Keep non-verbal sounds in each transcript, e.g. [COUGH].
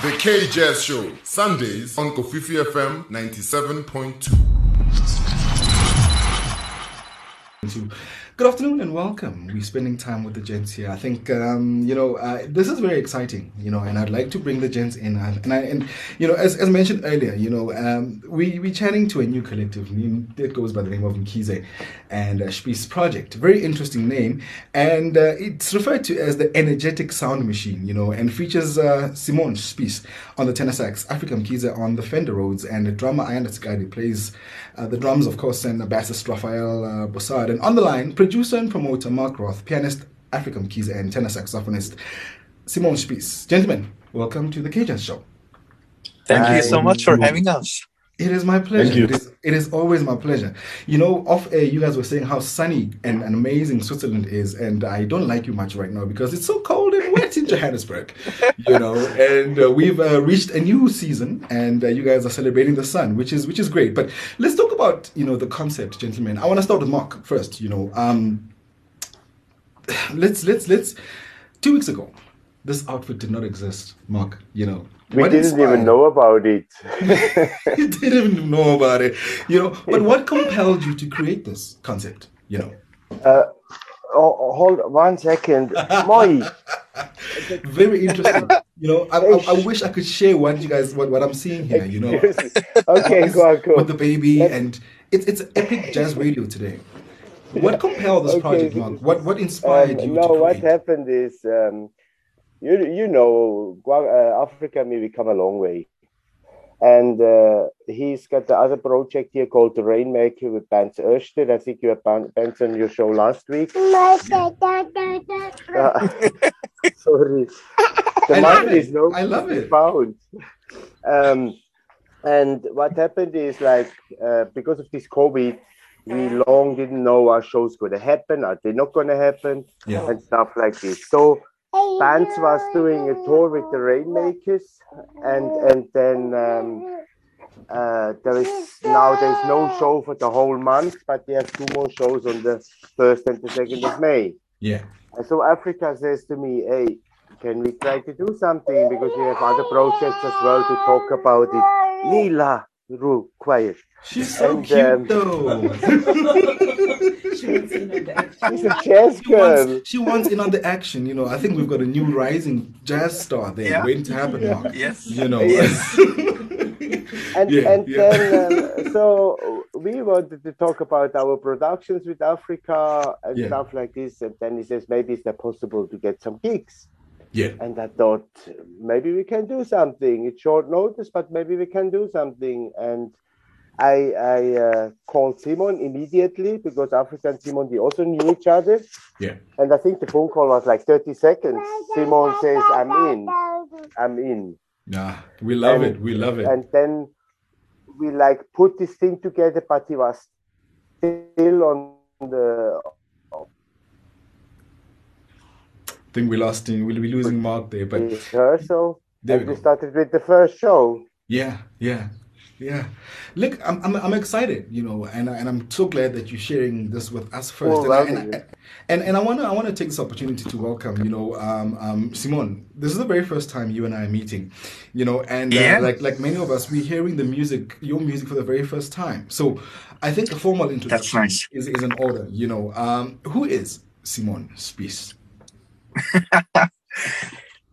The K Jazz Show, Sundays on Kofifi FM 97.2. Good afternoon and welcome. We're spending time with the gents here. I think um, you know uh, this is very exciting, you know, and I'd like to bring the gents in. And, I, and you know, as, as mentioned earlier, you know, um, we we chatting to a new collective. It goes by the name of Mkhize and uh, Project. Very interesting name, and uh, it's referred to as the energetic sound machine, you know, and features uh, Simon Spiess on the tenor sax, Afrika Mkhize on the Fender Rhodes, and the drummer Ayanda Sikade plays uh, the drums, of course, and the bassist Raphael uh, Bossard. And on the line, producer and promoter Mark Roth, pianist African Mkhize, and tenor saxophonist Simon Spiess. Gentlemen, welcome to the K Jazz Show. Thank Hi. you so much for having us. It is my pleasure. Thank It is, it is always my pleasure. You know, off air, you guys were saying how sunny and, and amazing Switzerland is, and I don't like you much right now because it's so cold and wet in [LAUGHS] Johannesburg. You know, and uh, we've uh, reached a new season, and uh, you guys are celebrating the sun, which is which is great. But let's talk about you know the concept, gentlemen. I want to start with Mark first. You know, um, [SIGHS] let's let's let's. Two weeks ago, this outfit did not exist, Mark. You know, we what didn't inspired? even know about it. [LAUGHS] you didn't even know about it, you know. But what compelled you to create this concept? You know. Uh, oh, hold one second, Moi. [LAUGHS] Very interesting. You know, I, I, I, wish I could share what you guys what, what I'm seeing here. You know. okay, go on, go. With the baby, Let's... and it's it's epic jazz radio today. What compelled this okay. project, Mark? What what inspired um, you? No, what happened is. Um, you you know uh, Afrika maybe come a long way, and uh, he's got the other project here called the Rainmaker with Bänz Oester. I think you had Bänz on your show last week. uh, [LAUGHS] sorry, the mic is no I love it. Found. Um, and what happened is like uh, because of this COVID, we long didn't know our show's going to happen, are they not going to happen, yeah. and stuff like this. So Bänz was doing a tour with the Rainmakers, and and then um, uh, there is now there's no show for the whole month, but they have two more shows on the first and the second of May. Yeah. And so Afrika says to me, "Hey, can we try to do something because we have other projects as well to talk about it?" Nila, Ru, quiet. She's so and, cute um, though. [LAUGHS] She's a jazz girl. She wants, she wants in on the action. You know, I think we've got a new rising jazz star there yeah. waiting to happen. Yeah. Yes. You know. Yes. [LAUGHS] and yeah, and yeah. then um, so we wanted to talk about our productions with Afrika and stuff like this. And then he says, maybe it's that possible to get some gigs? Yeah. And I thought maybe we can do something. It's short notice, but maybe we can do something. And I, I uh, called Simon immediately because Afrika and Simon, they also knew each other. Yeah. And I think the phone call was like 30 seconds. Simon says, I'm in. I'm in. Yeah, we love and, it. We love it. And then we like put this thing together, but he was still on the. I think we lost him. We'll be losing Mark there, but rehearsal. There we, we started with the first show. Yeah, yeah. Yeah, look, I'm, I'm, I'm excited, you know, and and I'm so glad that you're sharing this with us first. Oh, and, I, and, and I want to I want to take this opportunity to welcome, you know, um, um, Simon. This is the very first time you and I are meeting, you know, and uh, yeah. like like many of us, we're hearing the music, your music, for the very first time. So I think a formal introduction nice. is is in order. You know, um, who is Simon Spiess? [LAUGHS]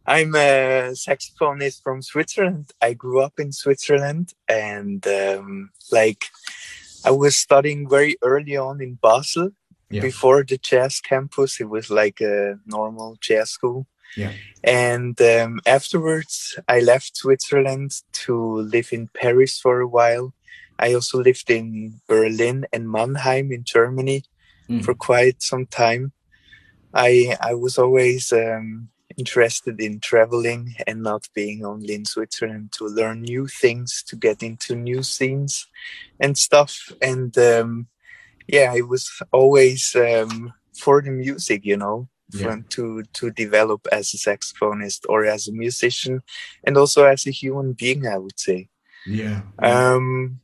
I'm a saxophonist from Switzerland. I grew up in Switzerland and um, like I was studying very early on in Basel yeah. before the jazz campus. It was like a normal jazz school. Yeah. And um, afterwards, I left Switzerland to live in Paris for a while. I also lived in Berlin and Mannheim in Germany mm. for quite some time. I I was always um, interested in traveling and not being only in Switzerland to learn new things, to get into new scenes and stuff. And um, yeah, it was always um, for the music, you know, yeah. to to develop as a saxophonist or as a musician, and also as a human being, I would say. Yeah. Um,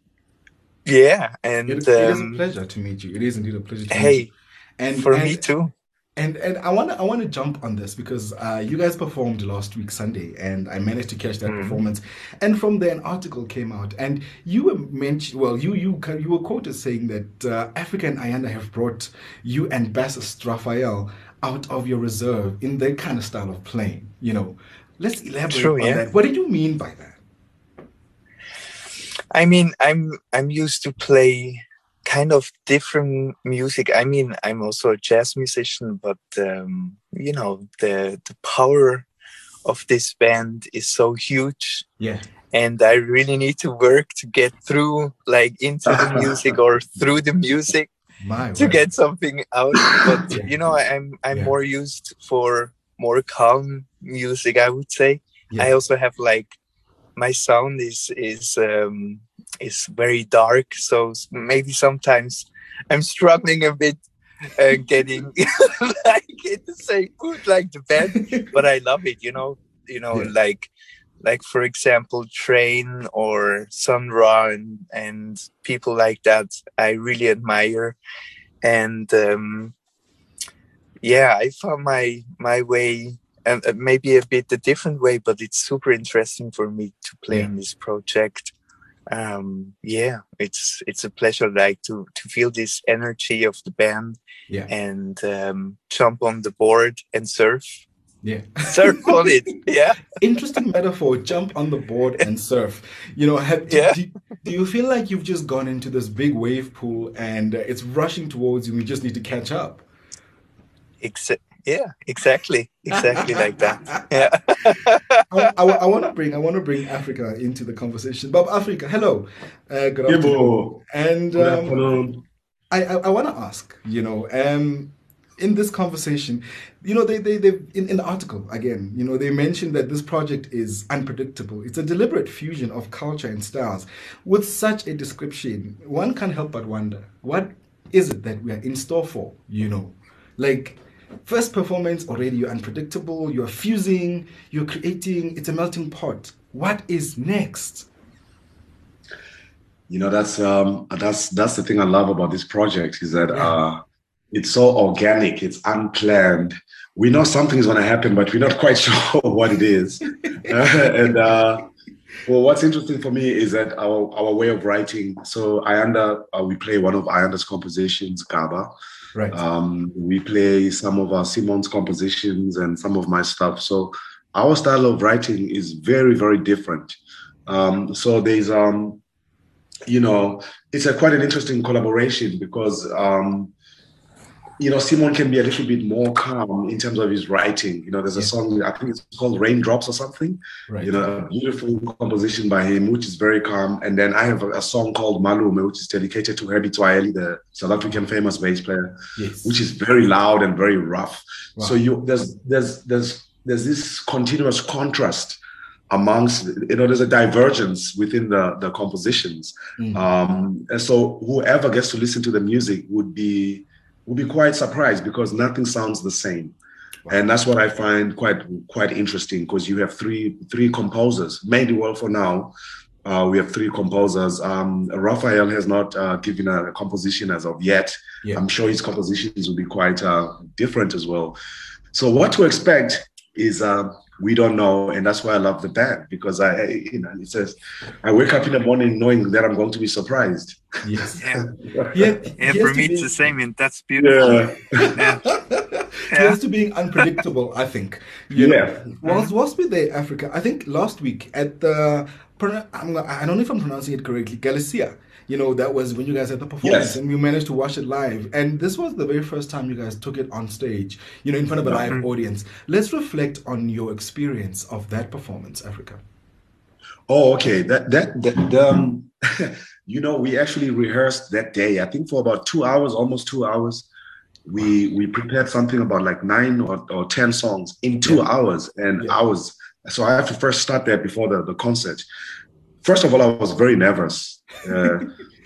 yeah, and it is, it is a um, pleasure to meet you. It is indeed a pleasure. To meet you. Hey, and for and, me too And and I want to I want to jump on this because uh, you guys performed last week Sunday, and I managed to catch that mm. performance. And from there, an article came out, and you were mentioned. Well, you you you were quoted saying that uh, Afrika and Ayanda have brought you and bassist Raphael out of your reserve in their kind of style of playing. You know, let's elaborate True, on yeah. that. What did you mean by that? I mean, I'm I'm used to play kind of different music. I mean, I'm also a jazz musician, but um, you know, the the power of this band is so huge. Yeah. And I really need to work to get through, like into the [LAUGHS] music or through the music My to get something out. But yeah. you know, I'm I'm yeah. more used for more calm music. I would say. Yeah. I also have like my sound is is um, is very dark. So maybe sometimes I'm struggling a bit uh, [LAUGHS] getting [LAUGHS] like to say good like the band, [LAUGHS] but I love it. You know, you know, yeah. like like for example, Train or Sun Ra and, and people like that. I really admire, and um, yeah, I found my my way and maybe a bit a different way, but it's super interesting for me to play yeah. in this project um yeah it's it's a pleasure like to to feel this energy of the band yeah. and um jump on the board and surf. Yeah. Surf [LAUGHS] on it yeah. Interesting metaphor jump on the board and surf. You know have, yeah. do, do, you feel like you've just gone into this big wave pool and it's rushing towards you and you just need to catch up? Except yeah exactly exactly like that [LAUGHS] yeah I, I, I want to bring i want to bring Afrika into the conversation bob Afrika hello uh, good afternoon and um, good afternoon. i i, I want to ask you know um in this conversation, you know, they, they, they in, in the article, again, you know, they mentioned that this project is unpredictable. It's a deliberate fusion of culture and styles. With such a description, one can't help but wonder, what is it that we are in store for, you know? Like, First performance, already you're unpredictable, you're fusing, you're creating, it's a melting pot. What is next? You know, that's um that's that's the thing I love about this project is that yeah. uh it's so organic, it's unplanned. We know something is gonna happen, but we're not quite [LAUGHS] sure what it is. [LAUGHS] [LAUGHS] and uh well, what's interesting for me is that our, our way of writing. So Ayanda, uh, we play one of Ayanda's compositions, Gaba, Right. Um, we play some of our Simon's compositions and some of my stuff. So our style of writing is very, very different. Um, so there's, um, you know, it's a quite an interesting collaboration because um, you know, Simon can be a little bit more calm in terms of his writing. You know, there's a song, I think it's called Raindrops or something. Right. You know, a beautiful composition by him, which is very calm. And then I have a, a song called Malume, which is dedicated to Herbie Tsoaeli, the South African famous bass player, yes. which is very loud and very rough. Wow. So you there's there's there's there's this continuous contrast amongst you know there's a divergence within the the compositions mm-hmm. um and so whoever gets to listen to the music would be will be quite surprised because nothing sounds the same. Wow. And that's what I find quite quite interesting because you have three three composers. Mainly, well, for now, uh, we have three composers. Um, Raphael has not uh, given a composition as of yet. Yeah. I'm sure his compositions will be quite uh, different as well. So, what to expect is uh, we don't know, and that's why I love the band because I, you know, it says I wake up in the morning knowing that I'm going to be surprised. Yes, yeah, [LAUGHS] yeah. yeah for me, it's the same, and that's beautiful. Yeah. yeah. [LAUGHS] [LAUGHS] yeah. to being unpredictable, I think. You yeah. Know, whilst, whilst we there, Afrika, I think last week at the, I'm, I don't know if I'm pronouncing it correctly, Galicia you know, that was when you guys had the performance yes. and we managed to watch it live. And this was the very first time you guys took it on stage, you know, in front of a live mm-hmm. audience. Let's reflect on your experience of that performance, Afrika. Oh, okay. That that that um, [LAUGHS] you know, we actually rehearsed that day. I think for about two hours, almost two hours. We we prepared something about like nine or, or ten songs in two yeah. hours, and yeah. I was so I have to first start that before the, the concert. First of all, I was very nervous uh,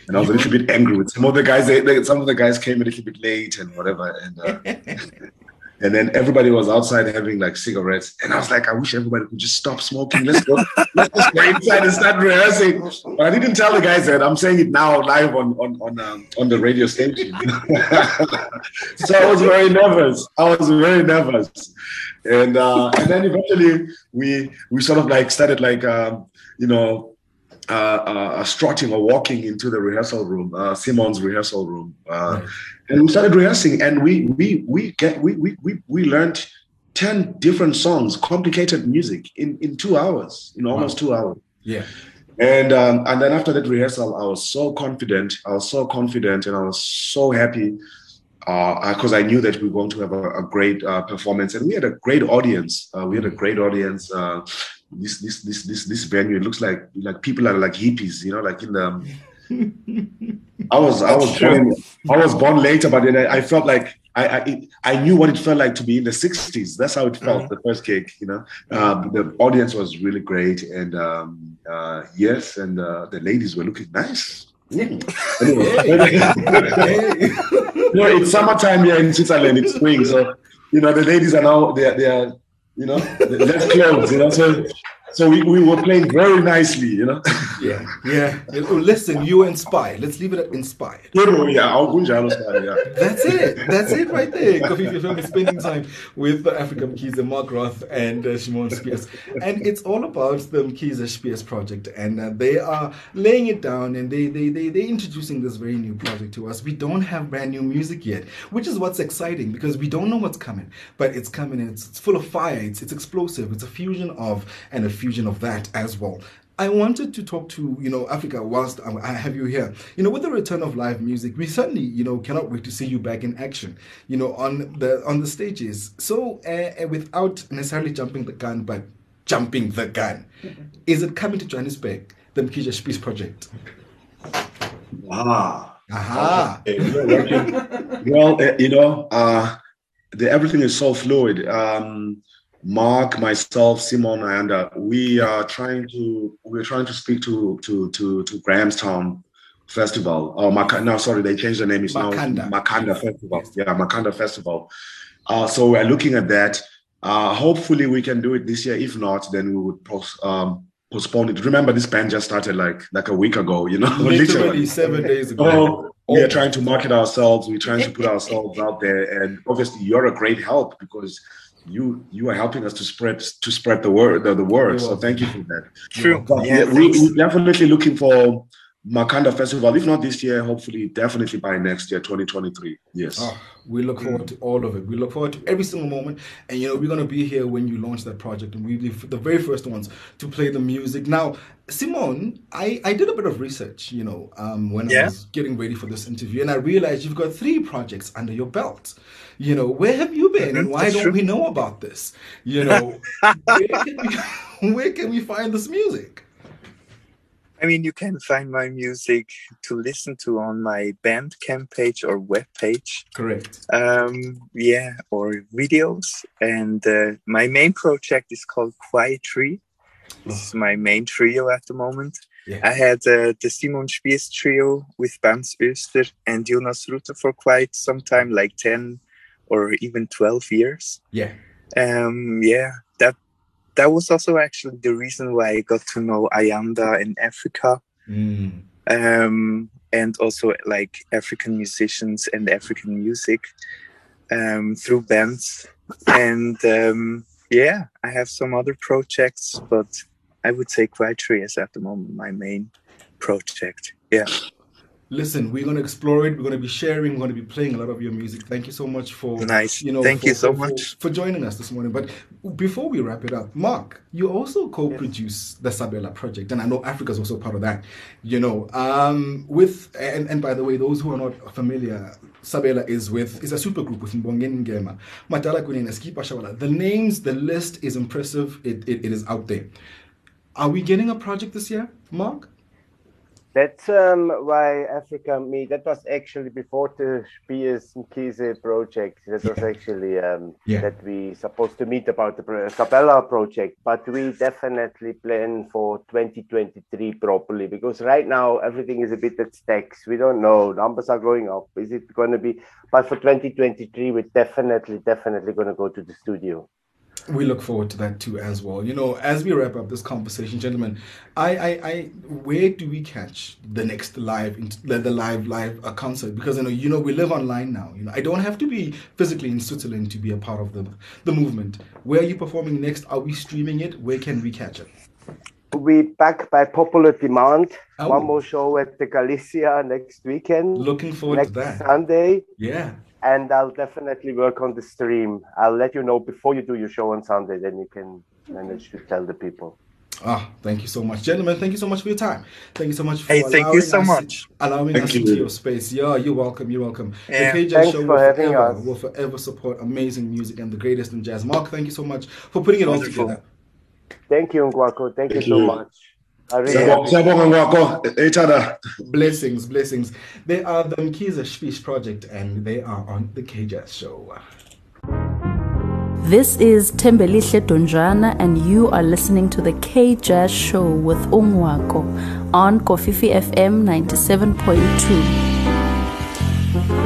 and I was a little bit angry with some of the guys. They, they, some of the guys came a little bit late and whatever. And uh, [LAUGHS] and then everybody was outside having like cigarettes. And I was like, I wish everybody could just stop smoking. Let's go, let's just go inside and start rehearsing. But I didn't tell the guys that. I'm saying it now live on on on um, on the radio station. [LAUGHS] so I was very nervous. I was very nervous. And uh, and then eventually we we sort of like started like um, you know uh, uh, strutting or walking into the rehearsal room, uh, Simon's rehearsal room, uh, right. and we started rehearsing. And we we we get we we we, we learned ten different songs, complicated music in in two hours, in almost wow. two hours. Yeah. And um, and then after that rehearsal, I was so confident. I was so confident, and I was so happy because uh, I knew that we were going to have a, a great uh, performance, and we had a great audience. Uh, we had a great audience. This this this this this venue. It looks like like people are like hippies, you know, like in the. I was I was born, I was born later, but then I, I felt like I, I, I knew what it felt like to be in the '60s. That's how it felt. Mm-hmm. The first gig, you know, um, the audience was really great, and um, uh, yes, and uh, the ladies were looking nice. Mm. Anyway. [LAUGHS] you [LAUGHS] know, it's summertime here in Switzerland. It's spring, so you know the ladies are now they are, they are you know, less clothes, you know. So so we, we were playing very nicely, you know. yeah, yeah. Listen, you were inspired. Let's leave it at inspired. Yeah, That's it. That's it right there. Kofi FM is spending time with the Afrika Mkhize, Mark Roth, and uh, Shimon Spiess. And it's all about the Mkhize Spiess project. And uh, they are laying it down and they, they, they, they're introducing this very new project to us. We don't have brand new music yet, which is what's exciting because we don't know what's coming. But it's coming and it's, it's full of fire. It's, it's explosive. It's a fusion of and a fusion fusion of that as well. I wanted to talk to you know Afrika whilst I have you here. You know, with the return of live music, we certainly you know cannot wait to see you back in action. You know, on the on the stages. So uh, without necessarily jumping the gun, but jumping the gun, mm-hmm. is it coming to Johannesburg, the Mkhize Spiess project? Ah. Aha. well, uh, you know, uh, the, everything is so fluid. Um, Mark, myself, Simon, and uh, we are trying to we're trying to speak to to to to Grahamstown Festival. Oh, Mac- no, sorry, they changed the name. It's Makhanda. now Makhanda Festival. Yeah, Makhanda Festival. Uh, so we're looking at that. Uh, hopefully, we can do it this year. If not, then we would post, um, postpone it. Remember, this band just started like like a week ago. You know, [LAUGHS] literally, literally seven days ago. Oh, we are trying to market ourselves. We're trying to put ourselves out there, and obviously, you're a great help because you you are helping us to spread to spread the word the, the word. So thank you for that. True. Yeah, we, we're definitely looking for Makhanda Festival. If not this year, hopefully, definitely by next year, 2023. Yes. Oh, we look forward to all of it. We look forward to every single moment. And, you know, we're going to be here when you launch that project. And we'll be the very first ones to play the music. Now, Simone, I, I did a bit of research, you know, um, when yeah. I was getting ready for this interview. And I realized you've got three projects under your belt. You know, where have you been? And why That's don't true. we know about this? You know, [LAUGHS] where, can we, [LAUGHS] where can we find this music? I mean, you can find my music to listen to on my Bandcamp page or web page. Correct. Um, yeah, or videos. And uh, my main project is called Quiet Tree. This is my main trio at the moment. Yeah. I had uh, the Simon Spiess trio with Bänz Oester and Jonas Ruther for quite some time, like 10 or even 12 years. Yeah. Um, yeah, that was also actually the reason why I got to know Ayanda in Africa. Mm. Um, and also like African musicians and African music um, through bands. And um, yeah, I have some other projects, but I would say Quiet Tree is at the moment my main project. Yeah listen, we're going to explore it. We're going to be sharing. We're going to be playing a lot of your music. Thank you so much for nice. You know, thank for, you so for, much for, joining us this morning. But before we wrap it up, Mark, you also co-produce the Sabella project, and I know Afrika is also part of that. You know, um, with and and by the way, those who are not familiar, Sabella is with is a super group with Mbongeni Ngema, Madala Kunene, Skipa Shawala. The names, the list is impressive. It, it, it is out there. Are we getting a project this year, Mark? That's um, why Africa Me. That was actually before the Spiess Mkhize project. That was actually um, yeah. that we supposed to meet about the Capella project. But we definitely plan for 2023 properly because right now everything is a bit at stakes. We don't know. Numbers are going up. Is it going to be? But for 2023, we're definitely, definitely going to go to the studio we look forward to that too as well. You know, as we wrap up this conversation, gentlemen, I, I, I where do we catch the next live, the, the live, live uh, concert? Because you know, you know, we live online now. You know, I don't have to be physically in Switzerland to be a part of the the movement. Where are you performing next? Are we streaming it? Where can we catch it? We back by popular demand. Oh. One more show at the Galicia next weekend. Looking forward next to that. Sunday. Yeah and I'll definitely work on the stream. I'll let you know before you do your show on Sunday, then you can manage to tell the people. Ah, thank you so much, gentlemen. Thank you so much for your time. Thank you so much for hey, thank you so much. allowing thank us you. into your space. Yeah, you're welcome. You're welcome. Yeah. The KJ Thanks Show will forever, will forever support amazing music and the greatest in jazz. Mark, thank you so much for putting it Wonderful. all together. Thank you, Ngwako. Thank, thank you so much. Blessings, blessings. They are the Mkhize Fish Project and they are on the K Jazz Show. This is Tembelihle Donjana, and you are listening to the K Jazz Show with Ungwako on Kofifi FM 97.2.